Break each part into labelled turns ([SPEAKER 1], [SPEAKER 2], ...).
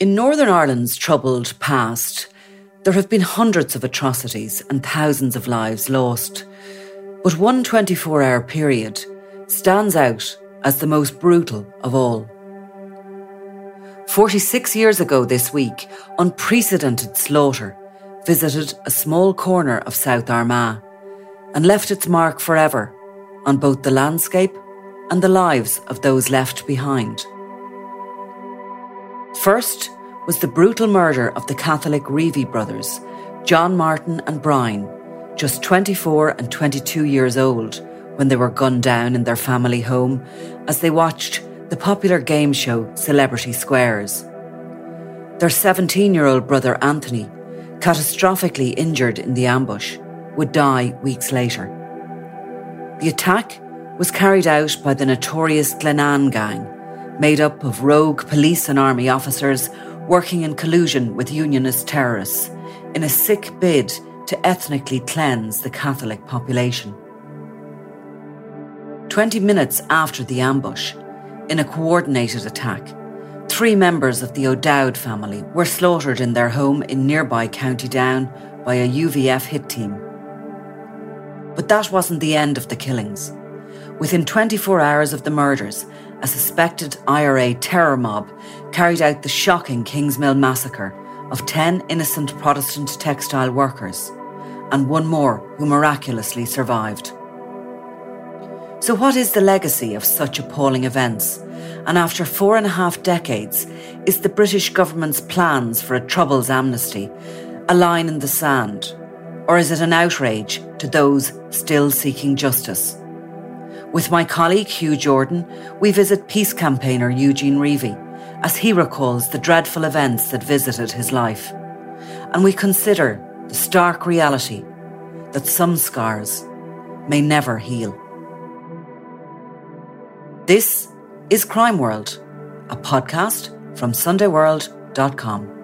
[SPEAKER 1] In Northern Ireland's troubled past, there have been hundreds of atrocities and thousands of lives lost. But one 24 hour period stands out as the most brutal of all. 46 years ago this week, unprecedented slaughter visited a small corner of South Armagh and left its mark forever on both the landscape and the lives of those left behind. First was the brutal murder of the Catholic Reavey brothers, John Martin and Brian, just 24 and 22 years old when they were gunned down in their family home as they watched the popular game show Celebrity Squares. Their 17 year old brother Anthony, catastrophically injured in the ambush, would die weeks later. The attack was carried out by the notorious Glenanne gang, made up of rogue police and army officers working in collusion with unionist terrorists in a sick bid to ethnically cleanse the Catholic population. 20 minutes after the ambush, in a coordinated attack, three members of the O'Dowd family were slaughtered in their home in nearby County Down by a UVF hit team. But that wasn't the end of the killings. Within 24 hours of the murders, a suspected IRA terror mob carried out the shocking Kingsmill massacre of 10 innocent Protestant textile workers, and one more who miraculously survived. So, what is the legacy of such appalling events? And after four and a half decades, is the British government's plans for a Troubles amnesty a line in the sand? Or is it an outrage to those still seeking justice? With my colleague Hugh Jordan, we visit peace campaigner Eugene Reavey as he recalls the dreadful events that visited his life. And we consider the stark reality that some scars may never heal. This is Crime World, a podcast from SundayWorld.com.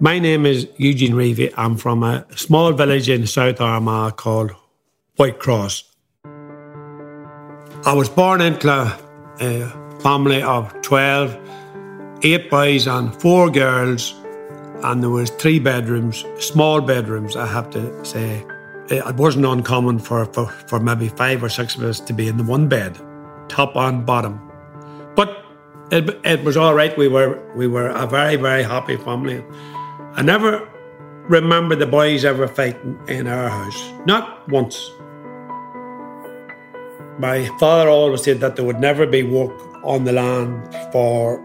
[SPEAKER 2] My name is Eugene Reavey. I'm from a small village in South Armagh called Whitecross. I was born into a family of 12, eight boys and four girls, and there was three bedrooms, small bedrooms, I have to say. Eh, it wasn't uncommon for, for, for maybe five or six of us to be in the one bed, top and bottom. But it, it was all right. We were, we were a very, very happy family. I never remember the boys ever fighting in our house. Not once. My father always said that there would never be work on the land for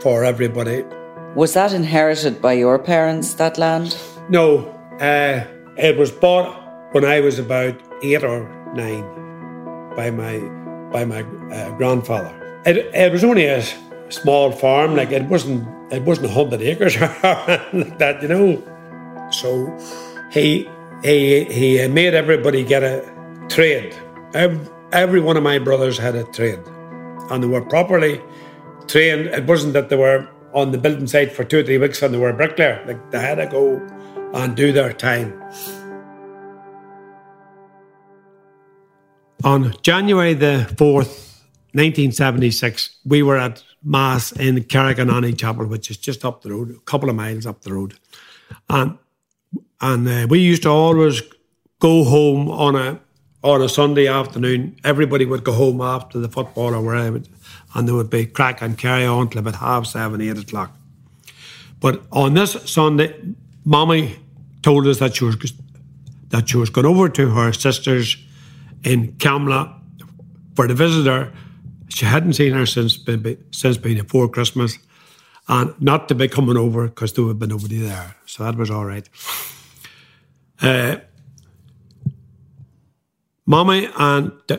[SPEAKER 2] for everybody.
[SPEAKER 1] Was that inherited by your parents, that land?
[SPEAKER 2] No, uh, it was bought when I was about eight or nine by my by my uh, grandfather. It, it was only a small farm, like it wasn't it wasn't hundred acres like that, you know. So he he he made everybody get a trade. Every, every one of my brothers had a trade, and they were properly trained. It wasn't that they were on the building site for two or three weeks and they were a bricklayer. Like they had to go and do their time. On January the 4th, 1976, we were at Mass in Carriganani Chapel, which is just up the road, a couple of miles up the road. And and uh, we used to always go home on a on a Sunday afternoon. Everybody would go home after the football or wherever, and there would be crack and carry on till about half seven, eight o'clock. But on this Sunday, Mommy told us that she was that she was going over to her sister's in Camlough for the visitor. She hadn't seen her since since being before Christmas, and not to be coming over because there would be nobody there. So that was all right. Uh, Mommy and D-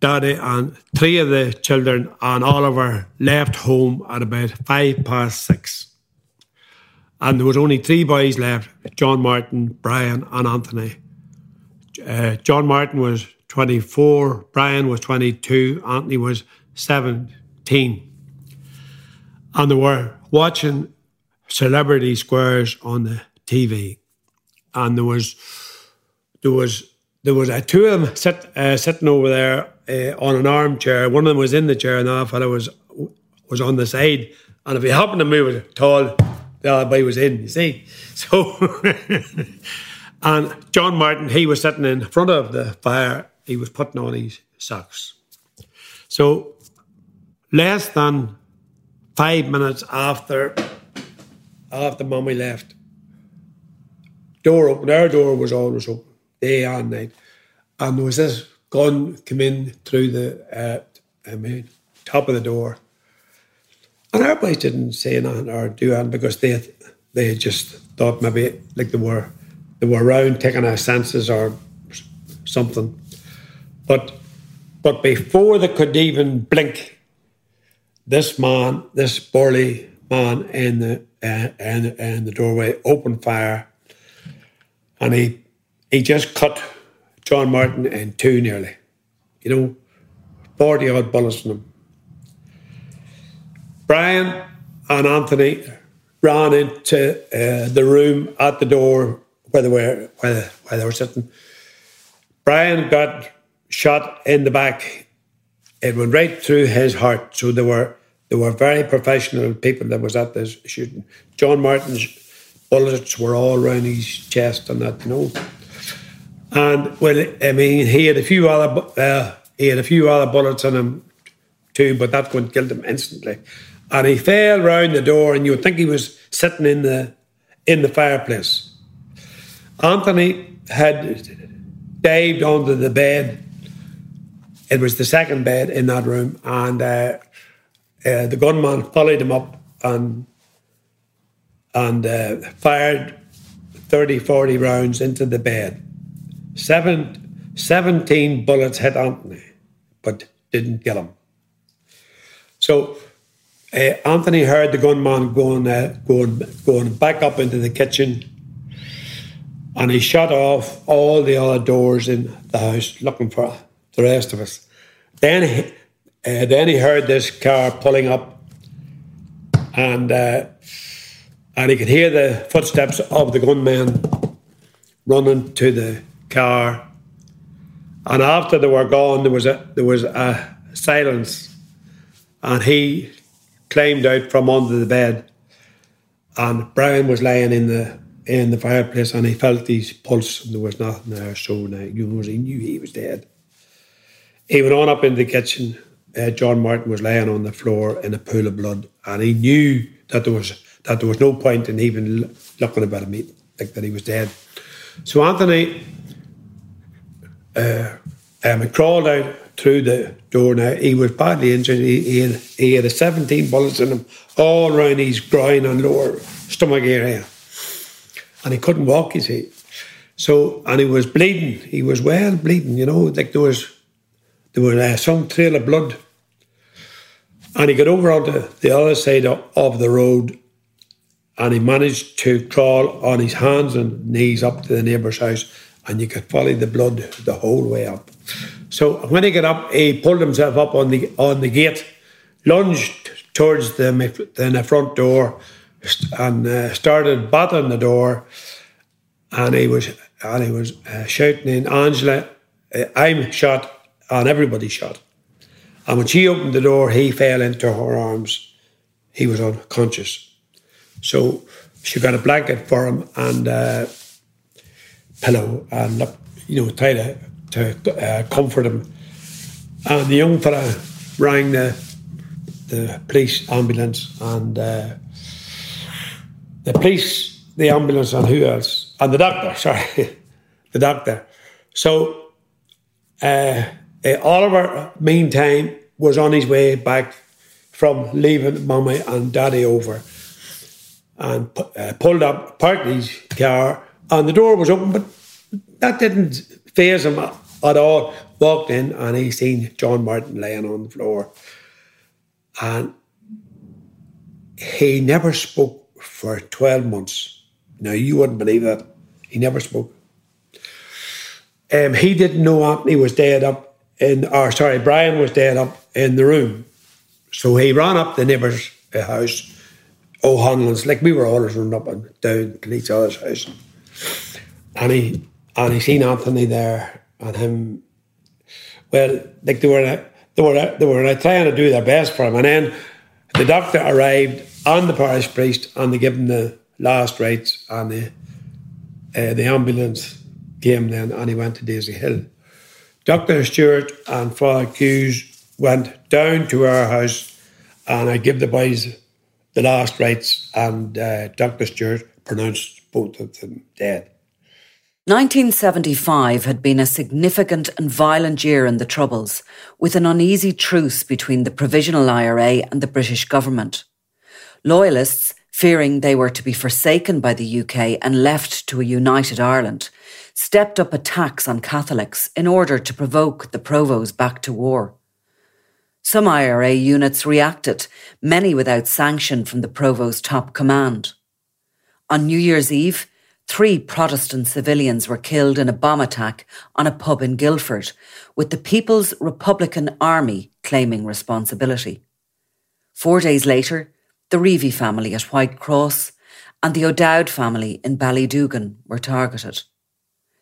[SPEAKER 2] Daddy and three of the children and Oliver left home at about five past six. And there was only three boys left John Martin, Brian, and Anthony. Uh, John Martin was 24, Brian was 22, Anthony was 17. And they were watching Celebrity Squares on the TV. And there was there was there was uh, two of them sit, uh, sitting over there uh, on an armchair. One of them was in the chair, and the other fellow was was on the side. And if he happened to move it at all, the other boy was in. You see, so and John Martin, he was sitting in front of the fire. He was putting on his socks. So less than five minutes after after mommy left, door open. Our door was always open, day and night, and there was this gun come in through the uh, I mean top of the door, and our boys didn't say nothing or do anything because they they just thought maybe like they were they were around taking our senses or something, but but before they could even blink, this man, this burly man in the uh, in, in the doorway opened fire, and he he just cut John Martin in two nearly, you know, forty odd bullets in him. Brian and Anthony ran into uh, the room at the door where they were where, where they were sitting. Brian got shot in the back. It went right through his heart. So they were they were very professional people that was at this shooting. John Martin's bullets were all around his chest and that, you know. And well, I mean, he had a few other uh, he had a few other bullets in him too, but that one killed him instantly. And he fell round the door, and you would think he was sitting in the in the fireplace. Anthony had dived onto the bed it was the second bed in that room, and uh, uh, the gunman followed him up and and uh, fired 30, 40 rounds into the bed. Seven, 17 bullets hit Anthony, but didn't kill him. So uh, Anthony heard the gunman going, uh, going, going back up into the kitchen and he shut off all the other doors in the house looking for the rest of us. Then he, uh, then he heard this car pulling up, and uh, and he could hear the footsteps of the gunmen running to the car. And after they were gone, there was a there was a silence, and he climbed out from under the bed, and Brian was lying in the in the fireplace, and he felt his pulse, and there was nothing there. So now you know he knew he was dead. He went on up in the kitchen. Uh, John Martin was laying on the floor in a pool of blood, and he knew that there was that there was no point in even looking about him, like that he was dead. So Anthony uh, um, crawled out through the door. Now he was badly injured. He, he, had, he had a 17 bullets in him all around his groin and lower stomach area, and he couldn't walk. You see, so and he was bleeding. He was well bleeding. You know, like there was there was uh, some trail of blood. And he got over onto the other side of, of the road and he managed to crawl on his hands and knees up to the neighbour's house and you could follow the blood the whole way up. So when he got up, he pulled himself up on the on the gate, lunged towards the, the front door and uh, started battering the door. And he was and he was uh, shouting in Angela, uh, I'm shot, and everybody shot. And when she opened the door, he fell into her arms. He was unconscious. So she got a blanket for him and a pillow and you know tried to, to uh, comfort him. And the young fella rang the the police ambulance and uh, the police, the ambulance, and who else? And the doctor. Sorry, the doctor. So uh, uh, Oliver, meantime, was on his way back from leaving mummy and daddy over and uh, pulled up, parked his car, and the door was open, but that didn't faze him at all. Walked in and he seen John Martin laying on the floor. And he never spoke for 12 months. Now, you wouldn't believe that. He never spoke. Um, he didn't know Anthony was dead up in, or sorry, Brian was dead up in the room. So he ran up the neighbour's uh, house, O'Hanlon's, like we were always running up and down to each other's house. And he and he seen Anthony there and him. Well, like they were they were they were trying to do their best for him, and then the doctor arrived and the parish priest, and they gave him the last rites, and the uh, the ambulance came then, and he went to Daisy-Hill. Dr. Stewart and Father Hughes went down to our house and I gave the boys the last rites, and uh, Dr. Stewart pronounced both of them dead.
[SPEAKER 1] 1975 had been a significant and violent year in the Troubles, with an uneasy truce between the Provisional IRA and the British government. Loyalists, fearing they were to be forsaken by the UK and left to a united Ireland, stepped up attacks on Catholics in order to provoke the Provos back to war. Some IRA units reacted, many without sanction from the Provos top command. On New Year's Eve, three Protestant civilians were killed in a bomb attack on a pub in Gilford, with the People's Republican Army claiming responsibility. Four days later, the Reavey family at White Cross and the O'Dowd family in Ballydougan were targeted.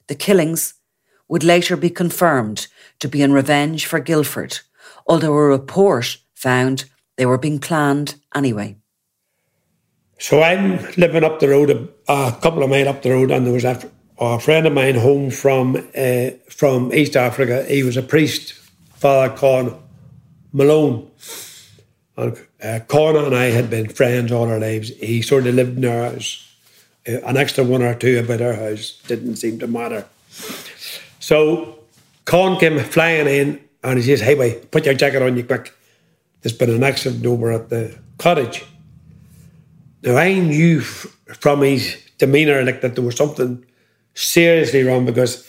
[SPEAKER 1] The killings would later be confirmed to be in revenge for Gilford although a report found they were being planned anyway.
[SPEAKER 2] So I'm living up the road, a, a couple of miles up the road, and there was a, a friend of mine home from uh, from East Africa. He was a priest, Father Con Malone. Uh, Con and I had been friends all our lives. He sort of lived in our house. Uh, an extra one or two about our house didn't seem to matter. So Con came flying in and he says, Hey, boy, put your jacket on you quick. There's been an accident over at the cottage. Now, I knew f- from his demeanour like that there was something seriously wrong because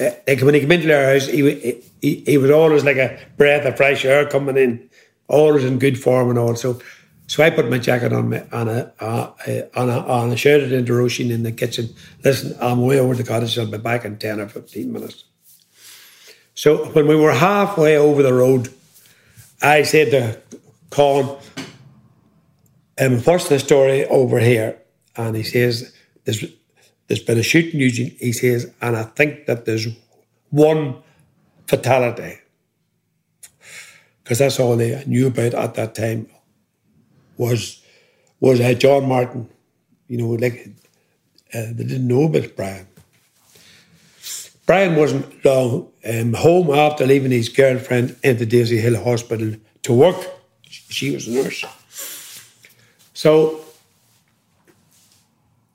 [SPEAKER 2] uh, like when he came into our house, he, he, he was always like a breath of fresh air coming in, always in good form and all. So, so I put my jacket on, my, on, a, uh, on, a, on a shouted into Roisin in the kitchen, listen, I'm way over the cottage, I'll be back in 10 or 15 minutes. So when we were halfway over the road, I said to Con, um, what's the story over here? And he says, there's, there's been a shooting, Eugene. He says, and I think that there's one fatality. Because that's all they knew about at that time was was uh, John Martin. You know, like uh, they didn't know about Brian. Brian wasn't long um, home after leaving his girlfriend into Daisy-Hill Hospital to work. She was a nurse. So,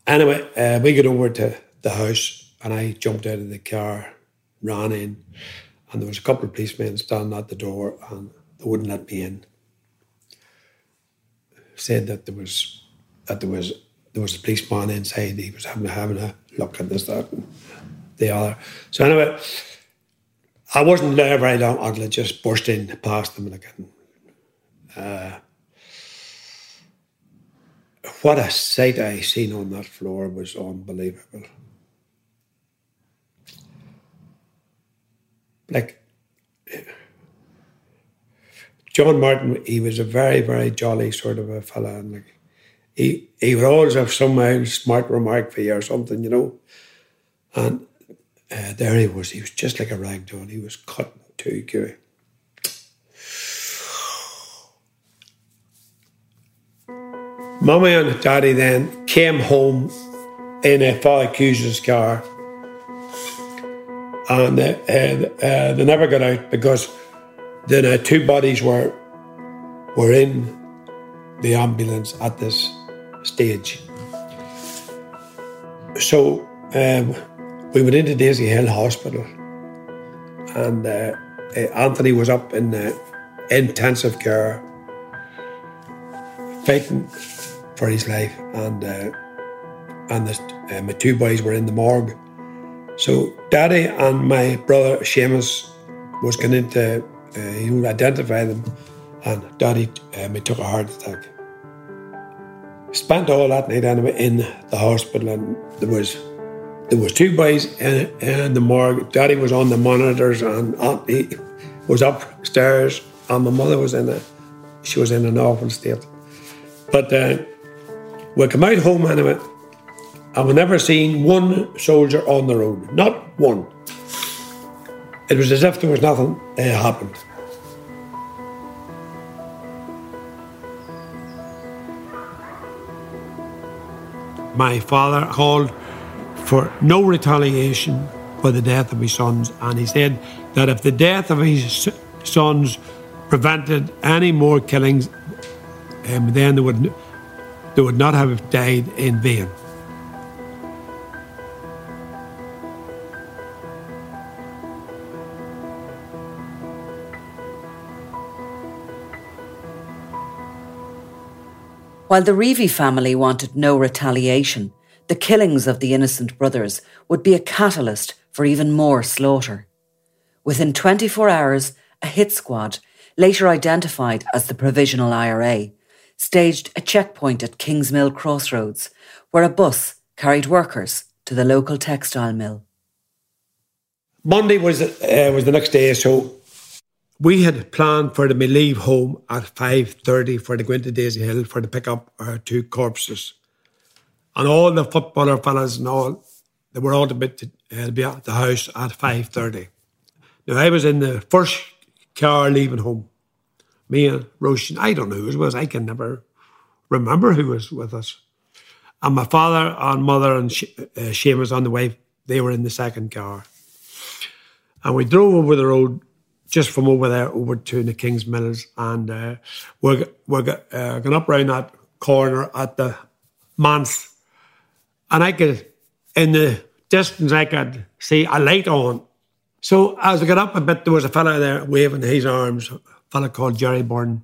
[SPEAKER 2] anyway, uh, we got over to the house and I jumped out of the car, ran in, and there was a couple of policemen standing at the door and they wouldn't let me in. Said that there was that there was there was a policeman inside. He was having having a look at this that. And, the other. So anyway, I wasn't there very long until I just burst in past them like, uh, what a sight I seen on that floor was unbelievable. Like John Martin, he was a very, very jolly sort of a fella. And like, he, he would always have some smart remark for you or something, you know. And uh, there he was. He was just like a rag doll. He was cutting too, Kiwi. Mummy and Daddy then came home in a Father Cusa's car. And uh, uh, they never got out because the uh, two bodies were were in the ambulance at this stage. So um, we went into Daisy Hill Hospital, and uh, uh Anthony was up in intensive care, fighting for his life, and uh, and the, uh, my two boys were in the morgue. So Daddy and my brother Seamus was going into uh, he would identify them, and Daddy um, took a heart attack. Spent all that night anyway in the hospital, and there was there was two boys in, in the morgue. Daddy was on the monitors, and Anthony was upstairs, and my mother was in a she was in an awful state. But uh, we come out home anyway, and we never seen one soldier on the road, not one. It was as if there was nothing uh, happened. My father called for no retaliation for the death of his sons, and he said that if the death of his sons prevented any more killings, um, then they would, they would not have died in vain.
[SPEAKER 1] While the Reavey family wanted no retaliation, the killings of the innocent brothers would be a catalyst for even more slaughter. Within 24 hours, a hit squad, later identified as the Provisional IRA, staged a checkpoint at Kingsmill Crossroads, where a bus carried workers to the local textile mill.
[SPEAKER 2] Monday was uh, was the next day, so we had planned for them to leave home at 5.30 for to go into Daisy Hill for to pick up our two corpses. And all the footballer fellas and all, they were all to be, to, uh, be at the house at 5.30. Now, I was in the first car leaving home. Me and Roisin, I don't know who it was, I can never remember who was with us. And my father and mother and uh, Seamus on the way, they were in the second car. And we drove over the road just from over there over to the King's Mills, and uh, we're we're uh, going up around that corner at the manse, and I could in the distance I could see a light on. So as I got up a bit, there was a fella there waving his arms, a fella called Jerry Byrne.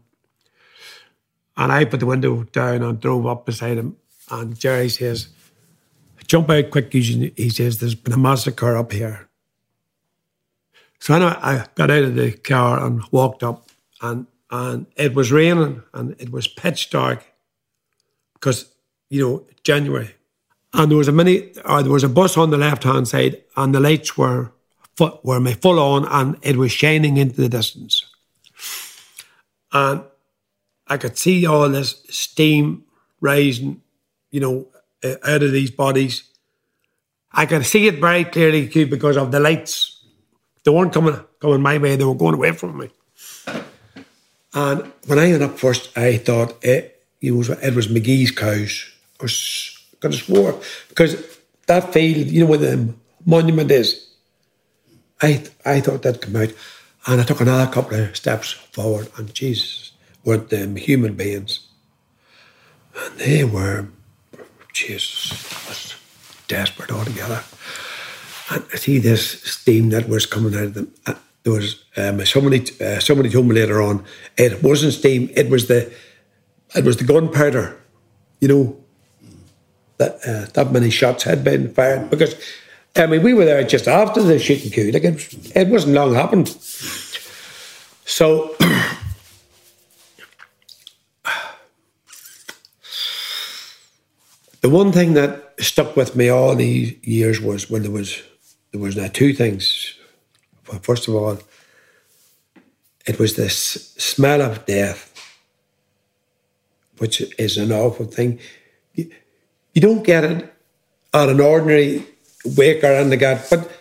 [SPEAKER 2] And I put the window down and drove up beside him. And Jerry says, Jump out quick, he says, There's been a massacre up here. So anyway, I got out of the car and walked up, and and it was raining and it was pitch dark because you know January, and there was a mini or there was a bus on the left hand side, and the lights were were my full on, and it was shining into the distance, and I could see all this steam rising, you know, uh, out of these bodies. I could see it very clearly too because of the lights they weren't coming coming my way, they were going away from me. And when I went up first, I thought eh, it, it was it was McGee's cows. I was gonna swore because that field, you know where the monument is. I I thought that'd come out. And I took another couple of steps forward, and Jesus, weren't them human beings? And they were, Jesus, was desperate altogether and I see this steam that was coming out of them. Uh, there was um, somebody uh, somebody told me later on it wasn't steam. It was the it was the gunpowder. You know that uh, that many shots had been fired because I mean we were there just after the shooting coup. Like it, it wasn't long happened. So. the one thing that stuck with me all these years was when there was there was now two things. First of all, it was this smell of death, which is an awful thing. You, don't get it on an ordinary waker and the gut, but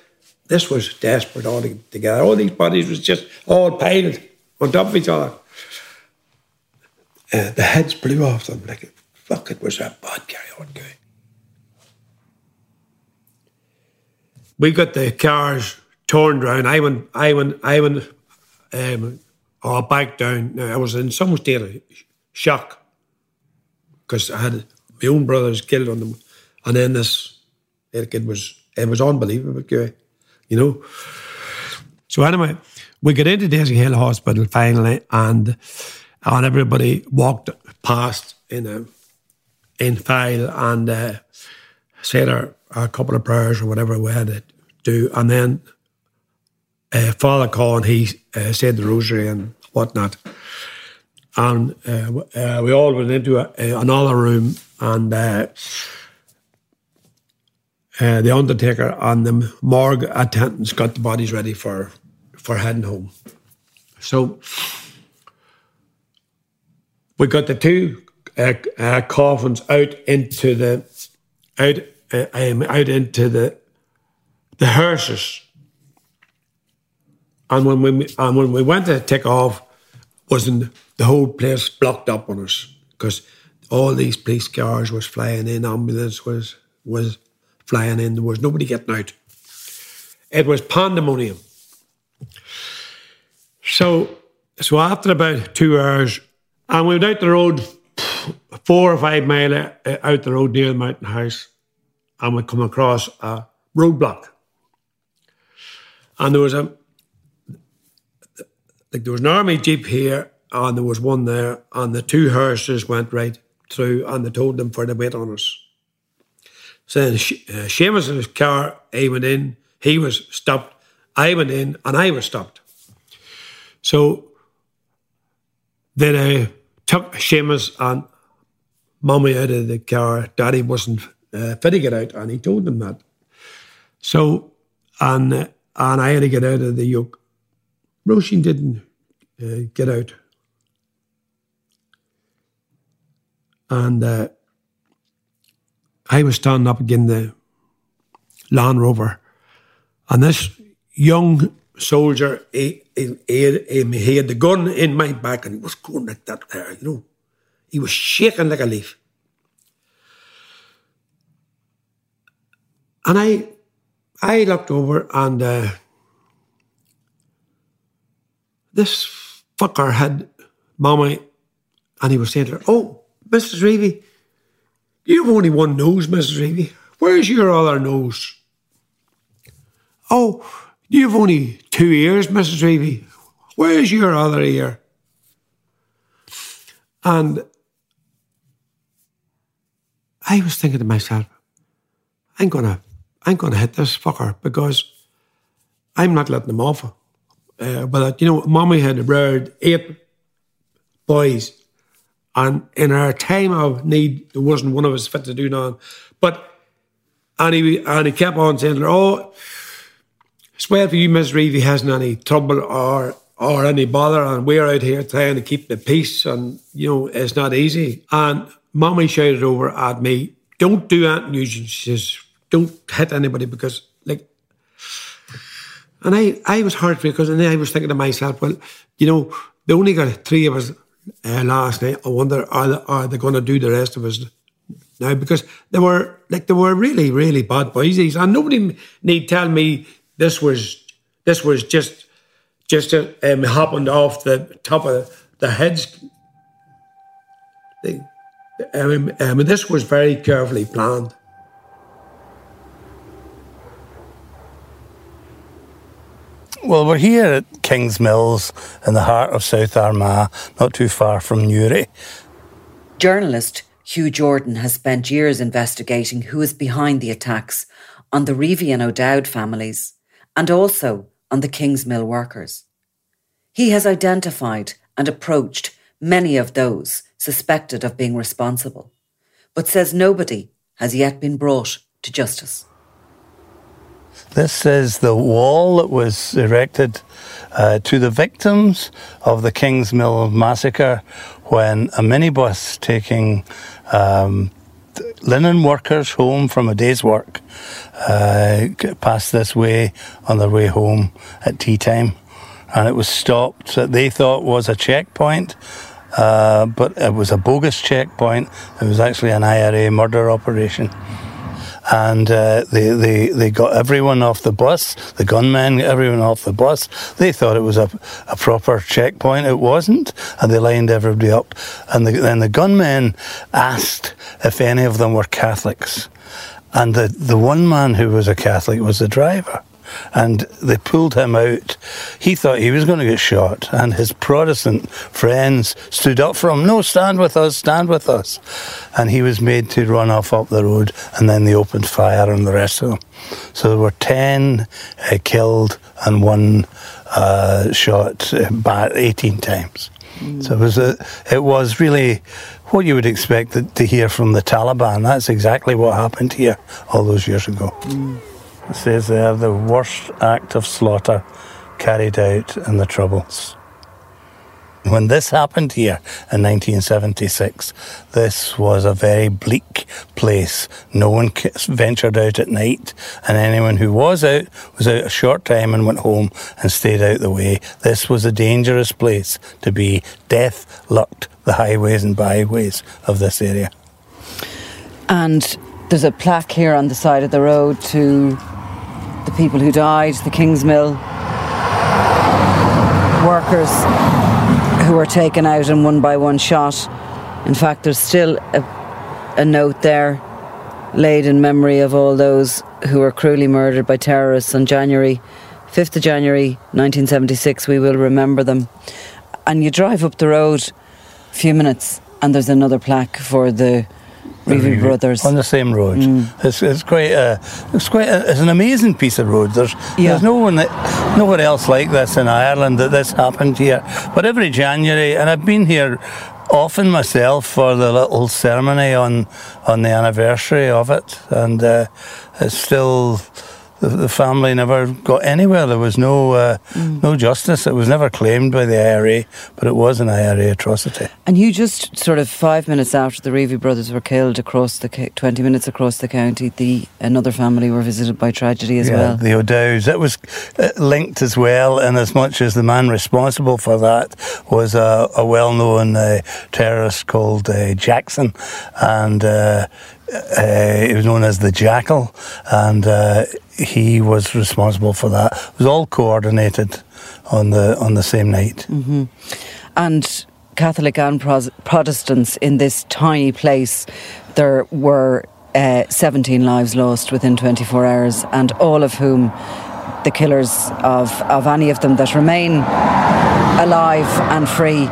[SPEAKER 2] this was desperate all together. All these bodies was just all piled on top of each other. Uh, the heads blew off them like, fuck, it was a bad carry on guy. We got the cars turned around. I went, I went, I went, um, back down. I was in some state of shock because I had my own brothers killed on them, and then this, it was, it was unbelievable, you know. So anyway, we got into Daisy Hill Hospital finally, and and everybody walked past in a in file and uh, said our, our couple of prayers or whatever we had do, and then uh, Father Con he uh, said the rosary and whatnot, and uh, uh, we all went into a, another room and. Uh, the undertaker and the morgue attendants got the bodies ready for for heading home. So we got the two uh, uh, coffins out into the out uh, um, out into the the hearses, and when we and when we went to take off, wasn't the whole place blocked up on us because all these police cars was flying in, ambulance was was flying in. There was nobody getting out. It was pandemonium. So, so after about two hours, and we went out the road, four or five mile uh, out the road near the mountain house, and we come across a roadblock. And there was a like there was an army jeep here, and there was one there, and the two horses went right through, and they told them for the wait on us. So then uh, Seamus's car, he went in, he was stopped, I went in, and I was stopped. So then I took Seamus and Mummy out of the car. Daddy wasn't uh, fit to get out, and he told them that. So, and uh, and I had to get out of the yoke. Roisin didn't uh, get out. And uh, I was standing up again the Land Rover, and this young soldier, he, he, he, he had the gun in my back and he was going like that there, you know. He was shaking like a leaf. And I I looked over and uh, this fucker had mommy and he was saying to her, Oh, Mrs. Reavey, you've only one nose, Mrs. Reavey. Where's your other nose? Oh, You've only two ears, Mrs. Reavey. Where's your other ear? And I was thinking to myself, I'm gonna, I'm gonna hit this fucker because I'm not letting him off. Uh, but you know, mommy had reared eight boys, and in our time of need, there wasn't one of us fit to do none. But and he and he kept on saying, "Oh, it's well for you, Miss Reeve, he hasn't any trouble or or any bother, and we're out here trying to keep the peace, and you know it's not easy. And Mommy shouted over at me, "Don't do that, Eugene." She says, "Don't hit anybody because like." And I, I was hurt because, and then I was thinking to myself, well, you know, they only got three of us uh, last night. I wonder, are they, are they going to do the rest of us now? Because they were like they were really, really bad boys, and nobody need tell me this was this was just just um, happened off the top of the heads. Thing. Um, um, this was very carefully planned.
[SPEAKER 3] Well, we're here at Kingsmills in the heart of South Armagh, not too far from Newry.
[SPEAKER 1] Journalist Hugh Jordan has spent years investigating who is behind the attacks on the Reavey and O'Dowd families and also on the Kingsmill workers. He has identified and approached many of those suspected of being responsible, but says nobody has yet been brought to justice.
[SPEAKER 3] This is the wall that was erected uh, to the victims of the Kingsmill massacre when a minibus taking um, linen workers home from a day's work uh, passed this way on their way home at tea time. And it was stopped, at they thought was a checkpoint. Uh, but it was a bogus checkpoint. It was actually an IRA murder operation and uh, they, they, they got everyone off the bus, the gunmen, everyone off the bus. They thought it was a, a proper checkpoint. It wasn't, and they lined everybody up. And the, then the gunmen asked if any of them were Catholics. And the, the one man who was a Catholic was the driver and they pulled him out. He thought he was going to get shot, and his Protestant friends stood up for him. No, stand with us, stand with us. And he was made to run off up the road, and then they opened fire on the rest of them. So there were 10 uh, killed and one uh, shot uh, 18 times. Mm. So it was, a, it was really what you would expect to hear from the Taliban. That's exactly what happened here all those years ago. Mm. It says there the worst act of slaughter carried out in the Troubles. When this happened here in 1976, this was a very bleak place. No one ventured out at night, and anyone who was out was out a short time and went home and stayed out the way. This was a dangerous place to be. Death lurked the highways and byways of this area.
[SPEAKER 1] And there's a plaque here on the side of the road to the people who died, the Kingsmill workers who were taken out and one by one shot. In fact, there's still a, a note there laid in memory of all those who were cruelly murdered by terrorists on January 5th of January 1976. We will remember them. And you drive up the road a few minutes and there's another plaque for the Brothers
[SPEAKER 3] on the same road. Mm. It's, it's quite a, it's quite a, it's an amazing piece of road. There's yeah. there's no one that, nowhere else like this in Ireland that this happened here. But every January, and I've been here often myself for the little ceremony on on the anniversary of it, and uh, it's still the, the family never got anywhere. There was no uh, mm. no justice. It was never claimed by the IRA, but it was an IRA atrocity.
[SPEAKER 1] And you just sort of five minutes after the Reavey brothers were killed across the twenty minutes across the county, the another family were visited by tragedy as
[SPEAKER 3] yeah,
[SPEAKER 1] well.
[SPEAKER 3] The O'Dowds. It was uh, linked as well, in as much as the man responsible for that was a, a well-known uh, terrorist called uh, Jackson, and. Uh, was known as the Jackal, and uh, he was responsible for that. It was all coordinated on the on the same night.
[SPEAKER 1] Mm-hmm. And Catholic and Protestants in this tiny place, there were uh, 17 lives lost within 24 hours, and all of whom the killers of, of any of them that remain alive and free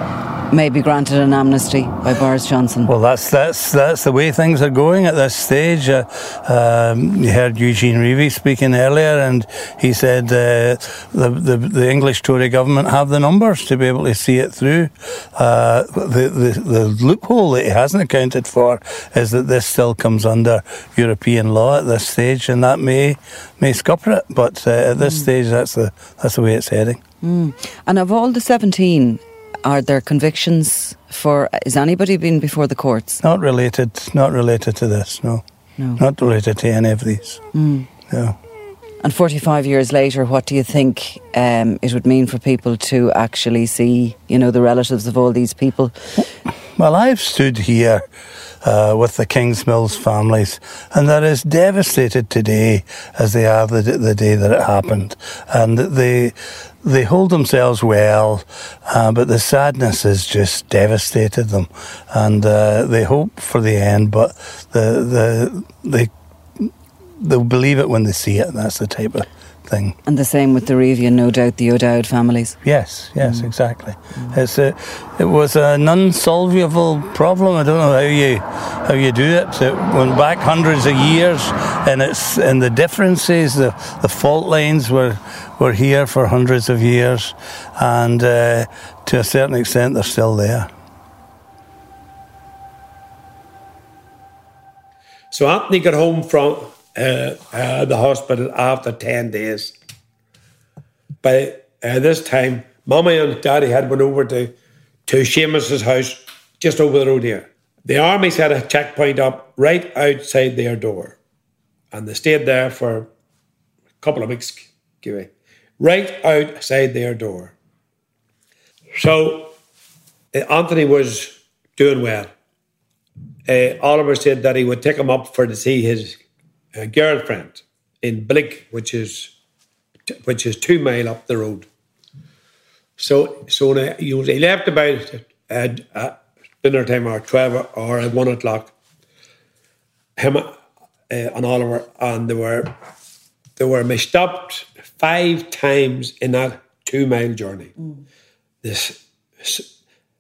[SPEAKER 1] may be granted an amnesty by Boris Johnson.
[SPEAKER 3] Well, that's that's that's the way things are going at this stage. Uh, um, you heard Eugene Reavey speaking earlier, and he said uh, the, the, the English Tory government have the numbers to be able to see it through. Uh, the, the the loophole that he hasn't accounted for is that this still comes under European law at this stage, and that may may scupper it. But uh, at this mm. stage, that's the that's the way it's heading.
[SPEAKER 1] Mm. And of all the 17 are there convictions for? Is anybody been before the courts?
[SPEAKER 3] Not related. Not related to this. No. No. Not related to any of these. Mm. No.
[SPEAKER 1] And 45 years later, what do you think um, it would mean for people to actually see, you know, the relatives of all these people?
[SPEAKER 3] Well, I've stood here uh, with the Kingsmills families, and they're as devastated today as they are the, the day that it happened. And they, they hold themselves well, uh, but the sadness has just devastated them, and uh, they hope for the end, but the the they they'll believe it when they see it. That's the type of thing.
[SPEAKER 1] And the same with the Reavey and no doubt the O'Dowd families.
[SPEAKER 3] Yes, yes, mm. exactly. Mm. It's a, it was an unsolvable problem. I don't know how you how you do it. It went back hundreds of years, and it's and the differences, the the fault lines were were here for hundreds of years, and uh, to a certain extent, they're still there.
[SPEAKER 2] So Anthony got home from uh, uh, the hospital after 10 days. By uh, this time, Mummy and Daddy had went over to, to Seamus's house just over the road here. The army set a checkpoint up right outside their door. And they stayed there for a couple of weeks, give me, right outside their door. So uh, Anthony was doing well. Uh, Oliver said that he would take him up for to see his uh, girlfriend in Blick, which is which is two mile up the road. So so he, left about at uh, dinner time or twelve or at one o'clock. Him uh, and Oliver, and they were they were stopped five times in that two mile journey. Mm. This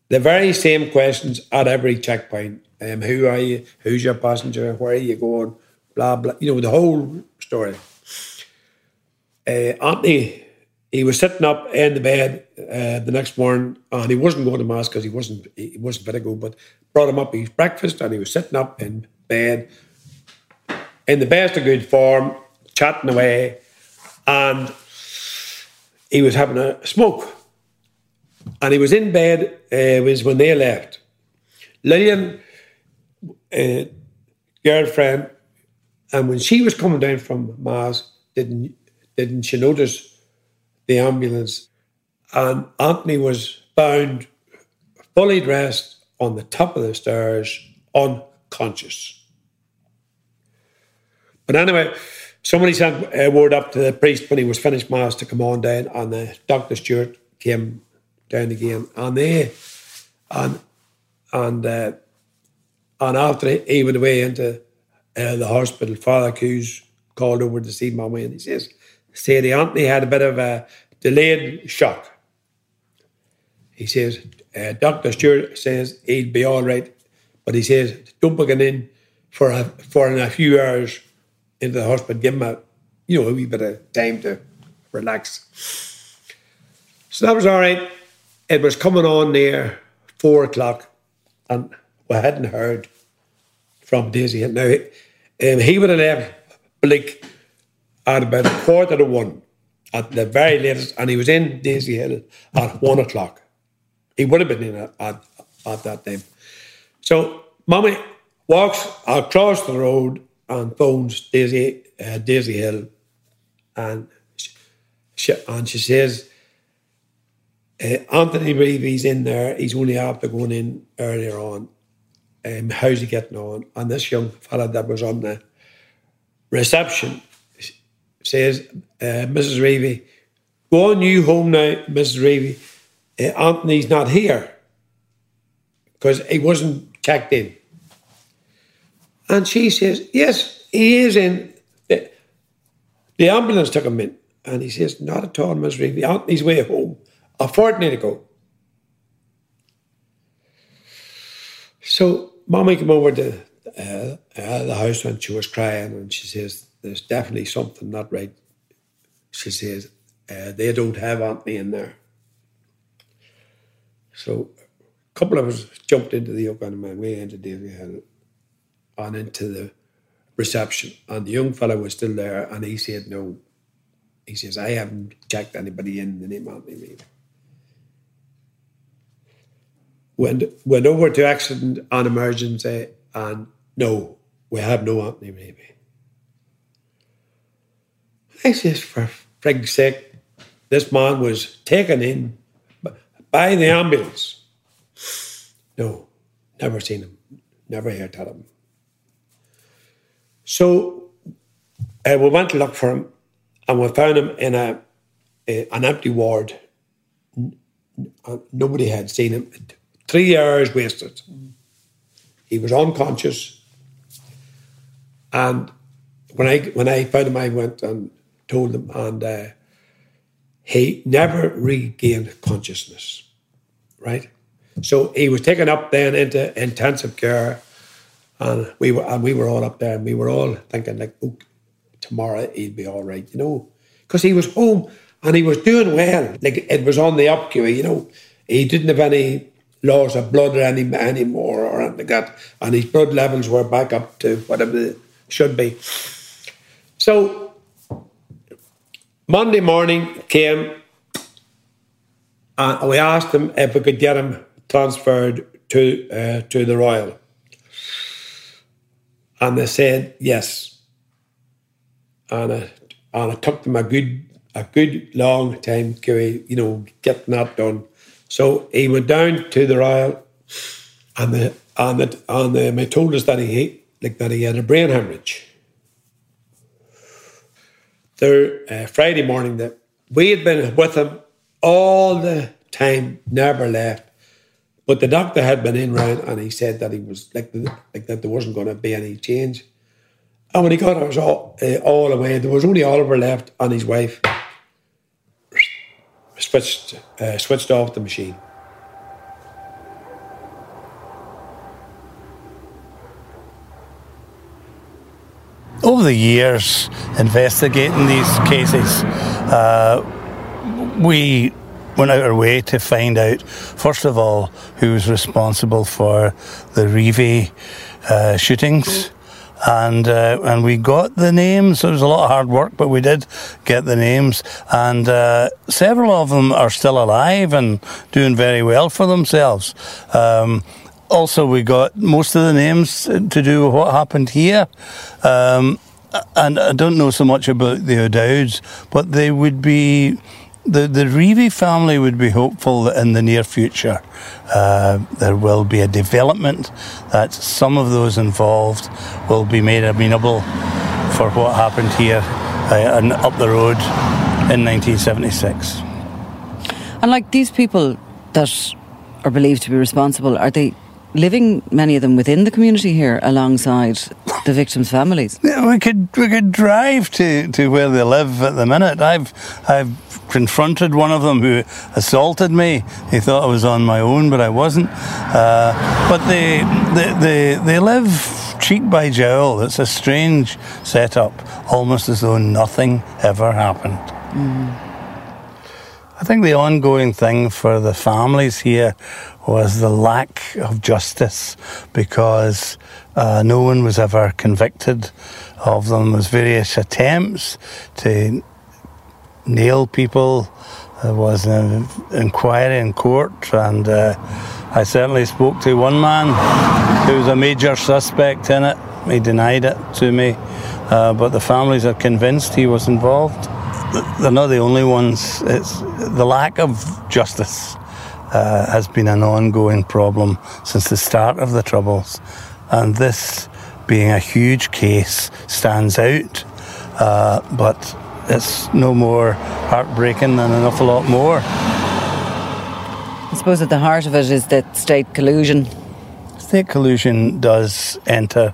[SPEAKER 2] the very same questions at every checkpoint. Um, who are you? Who's your passenger? Where are you going? Blah blah. You know the whole story. Uh, Anthony, he was sitting up in the bed uh, the next morning, and he wasn't going to mass because he wasn't he wasn't fit to go. But brought him up his breakfast, and he was sitting up in bed in the best of good form, chatting away, and he was having a smoke and he was in bed uh, was when they left. Lillian, uh, girlfriend, and when she was coming down from Mars, didn't didn't she notice the ambulance? And Anthony was bound, fully dressed, on the top of the stairs, unconscious. But anyway, somebody sent a word up to the priest when he was finished mass to come on down, and the Doctor Stewart came down again. And they, and and uh, and after he went away into uh, the hospital, Father Coos called over to see Mummy, and he says, "Say the Anthony had a bit of a delayed shock." He says, uh, "Doctor Stewart says he'd be all right, but he says don't book him in for a, for a few hours into the hospital. Give him a you know a wee bit of time to relax." So that was all right it was coming on near four o'clock, and we hadn't heard from Daisy. Now, um, he would have left Blick at about a quarter to one at the very latest, and he was in Daisy Hill at one o'clock. He would have been in at, at, at that time. So, Mummy walks across the road and phones Daisy, uh, Daisy Hill, and she, and she says, uh, Anthony Reavey's in there. He's only after going in earlier on. Um, how's he getting on? And this young fella that was on the reception says, uh, Mrs. Reavey, go on you home now, Mrs. Reavey. Uh, Anthony's not here because he wasn't checked in. And she says, Yes, he is in. The, the ambulance took him in. And he says, Not at all, Mrs. Reavey. Anthony's way home a fortnight ago. So mommy came over to uh, uh, the house and she was crying and she says, there's definitely something not right. She says, uh, they don't have Anthony in there. So a couple of us jumped into the yoke and way into Daisy Hill and into the reception. And the young fellow was still there and he said, no. He says, I haven't checked anybody in the name of Anthony Reeve. Went went over to accident on emergency and no, we have no Anthony Reavey. I says, for frig's sake, this man was taken in by the ambulance. No, never seen him, never heard tell him. So uh, we went to look for him and we found him in a, a an empty ward. Nobody had seen him. Three hours wasted. He was unconscious. And when I when I found him, I went and told him, and uh, he never regained consciousness. Right, so he was taken up then into intensive care, and we were and we were all up there, and we were all thinking like, oh, tomorrow he'll be all right, you know, because he was home and he was doing well. Like it was on the up, you know. He didn't have any loss of blood any anymore or like that, and his blood levels were back up to whatever they should be. So Monday morning came, and we asked him if we could get him transferred to uh, to the Royal, and they said yes. And it, and it took them a good a good long time to you know getting that done. So he went down to the Royal, and the and the and the, they told us that he like that he had a brain hemorrhage. There, uh, Friday morning, that we had been with him all the time, never left. But the doctor had been in round, and he said that he was like like that there wasn't going to be any change. And when he got us all, uh, all away, there was only Oliver left and his wife. Switched, uh, switched off the machine.
[SPEAKER 3] Over the years, investigating these cases, uh, we went out our way to find out, first of all, who was responsible for the Reavey uh, shootings. And uh, and we got the names. It was a lot of hard work, but we did get the names. And uh, several of them are still alive and doing very well for themselves. Um, also, we got most of the names to do with what happened here. Um, and I don't know so much about the O'Dowds, but they would be. The, the Reavey family would be hopeful that in the near future uh, there will be a development that some of those involved will be made amenable for what happened here uh, and up the road in 1976.
[SPEAKER 1] And like these people that are believed to be responsible, are they living many of them within the community here alongside the victims' families?
[SPEAKER 3] Yeah, we could we could drive to, to where they live at the minute. I've I've confronted one of them who assaulted me. He thought I was on my own, but I wasn't. Uh, but they, they they they live cheek by jowl. It's a strange setup, almost as though nothing ever happened.
[SPEAKER 1] Mm.
[SPEAKER 3] I think the ongoing thing for the families here was the lack of justice because uh, no one was ever convicted of them. There was various attempts to nail people. There was an inquiry in court, and uh, I certainly spoke to one man who was a major suspect in it. He denied it to me, uh, but the families are convinced he was involved. They're not the only ones. It's the lack of justice uh, has been an ongoing problem since the start of the Troubles. And this, being a huge case, stands out, uh, but it's no more heartbreaking than an awful lot more.
[SPEAKER 1] I suppose at the heart of it is that state collusion.
[SPEAKER 3] State collusion does enter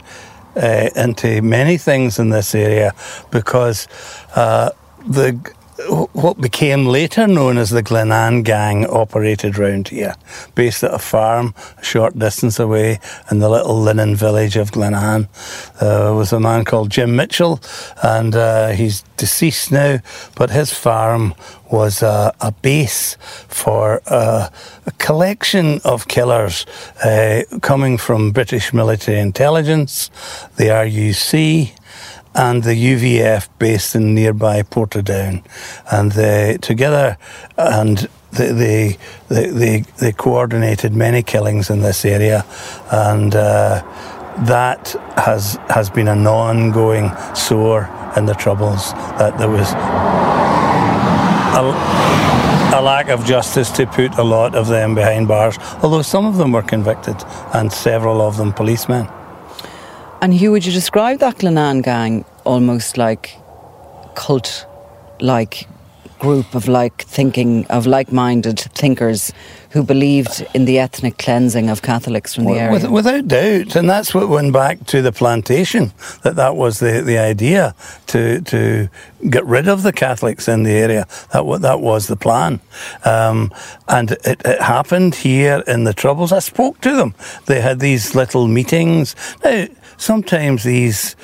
[SPEAKER 3] uh, into many things in this area because uh, the what became later known as the Glenanne Gang operated round here, based at a farm a short distance away in the little linen village of Glenanne. There was a man called Jim Mitchell, and uh, he's deceased now, but his farm was a, a base for uh, a collection of killers uh, coming from British military intelligence, the RUC, and the UVF based in nearby Portadown, and they together and they they, they, they, coordinated many killings in this area, and uh, that has has been an ongoing sore in the troubles that there was. A, a lack of justice to put a lot of them behind bars, although some of them were convicted and several of them policemen.
[SPEAKER 1] And Hugh, would you describe that Glenanne gang almost like cult like group of like thinking of like-minded thinkers who believed in the ethnic cleansing of Catholics from the area.
[SPEAKER 3] With, without doubt, and that's what went back to the plantation. That that was the, the idea to to get rid of the Catholics in the area. That what that was the plan, um, and it, it happened here in the Troubles. I spoke to them. They had these little meetings. Now, sometimes these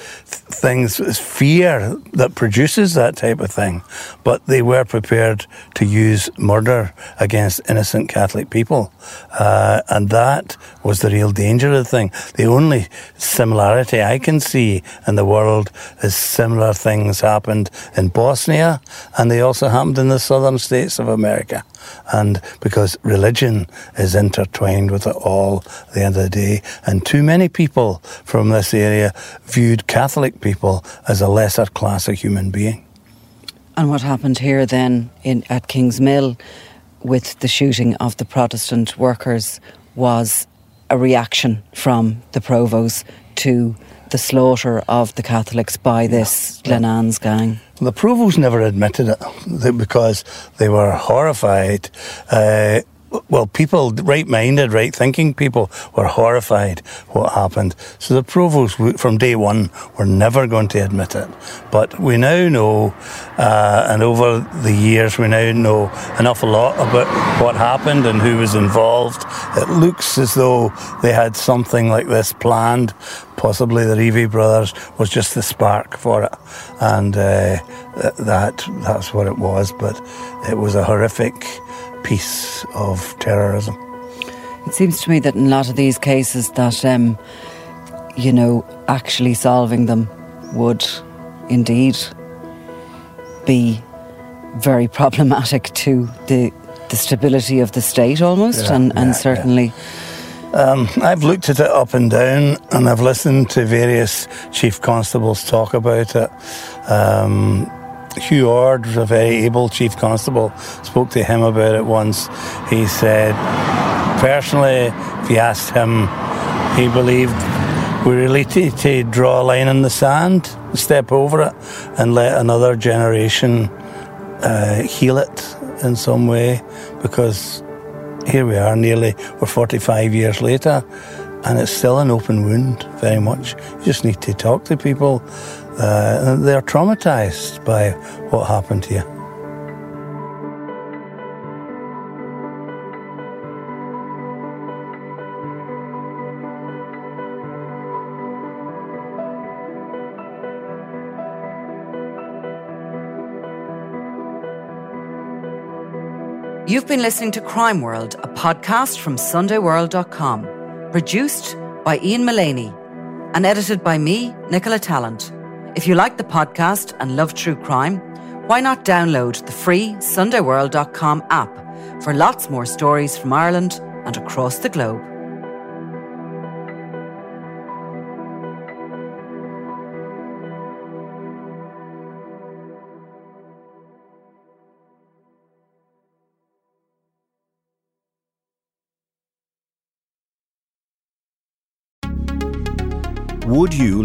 [SPEAKER 3] things is fear that produces that type of thing, but they were prepared to use murder against innocent Catholic Catholic people. Uh, and that was the real danger of the thing. The only similarity I can see in the world is similar things happened in Bosnia and they also happened in the southern states of America. And because religion is intertwined with it all at the end of the day. And too many people from this area viewed Catholic people as a lesser class of human being.
[SPEAKER 1] And what happened here then in at Kingsmill with the shooting of the Protestant workers was a reaction from the Provos to the slaughter of the Catholics by this yeah. Glenanne's gang.
[SPEAKER 3] The Provos never admitted it because they were horrified. Uh, well, people, right minded, right thinking people were horrified what happened. So the Provos from day one were never going to admit it. But we now know, uh, and over the years, we now know an awful lot about what happened and who was involved. It looks as though they had something like this planned. Possibly the Reavey brothers was just the spark for it. And uh, that that's what it was. But it was a horrific piece of terrorism.
[SPEAKER 1] It seems to me that in a lot of these cases that, um, you know, actually solving them would indeed be very problematic to the the stability of the state almost yeah, and, and yeah, certainly
[SPEAKER 3] yeah. Um, I've looked at it up and down and I've listened to various chief constables talk about it. Um, Hugh Orde, a very able chief constable, spoke to him about it once. He said, personally, if you asked him, he believed we really need to draw a line in the sand, step over it, and let another generation uh, heal it in some way. Because here we are, nearly we're 45 years later, and it's still an open wound, very much. You just need to talk to people uh, they're traumatized by what happened you.
[SPEAKER 1] You've been listening to Crime World, a podcast from SundayWorld.com, produced by Ian Mullaney and edited by me, Nicola Tallant. If you like the podcast and love true crime, why not download the free SundayWorld.com app for lots more stories from Ireland and across the globe.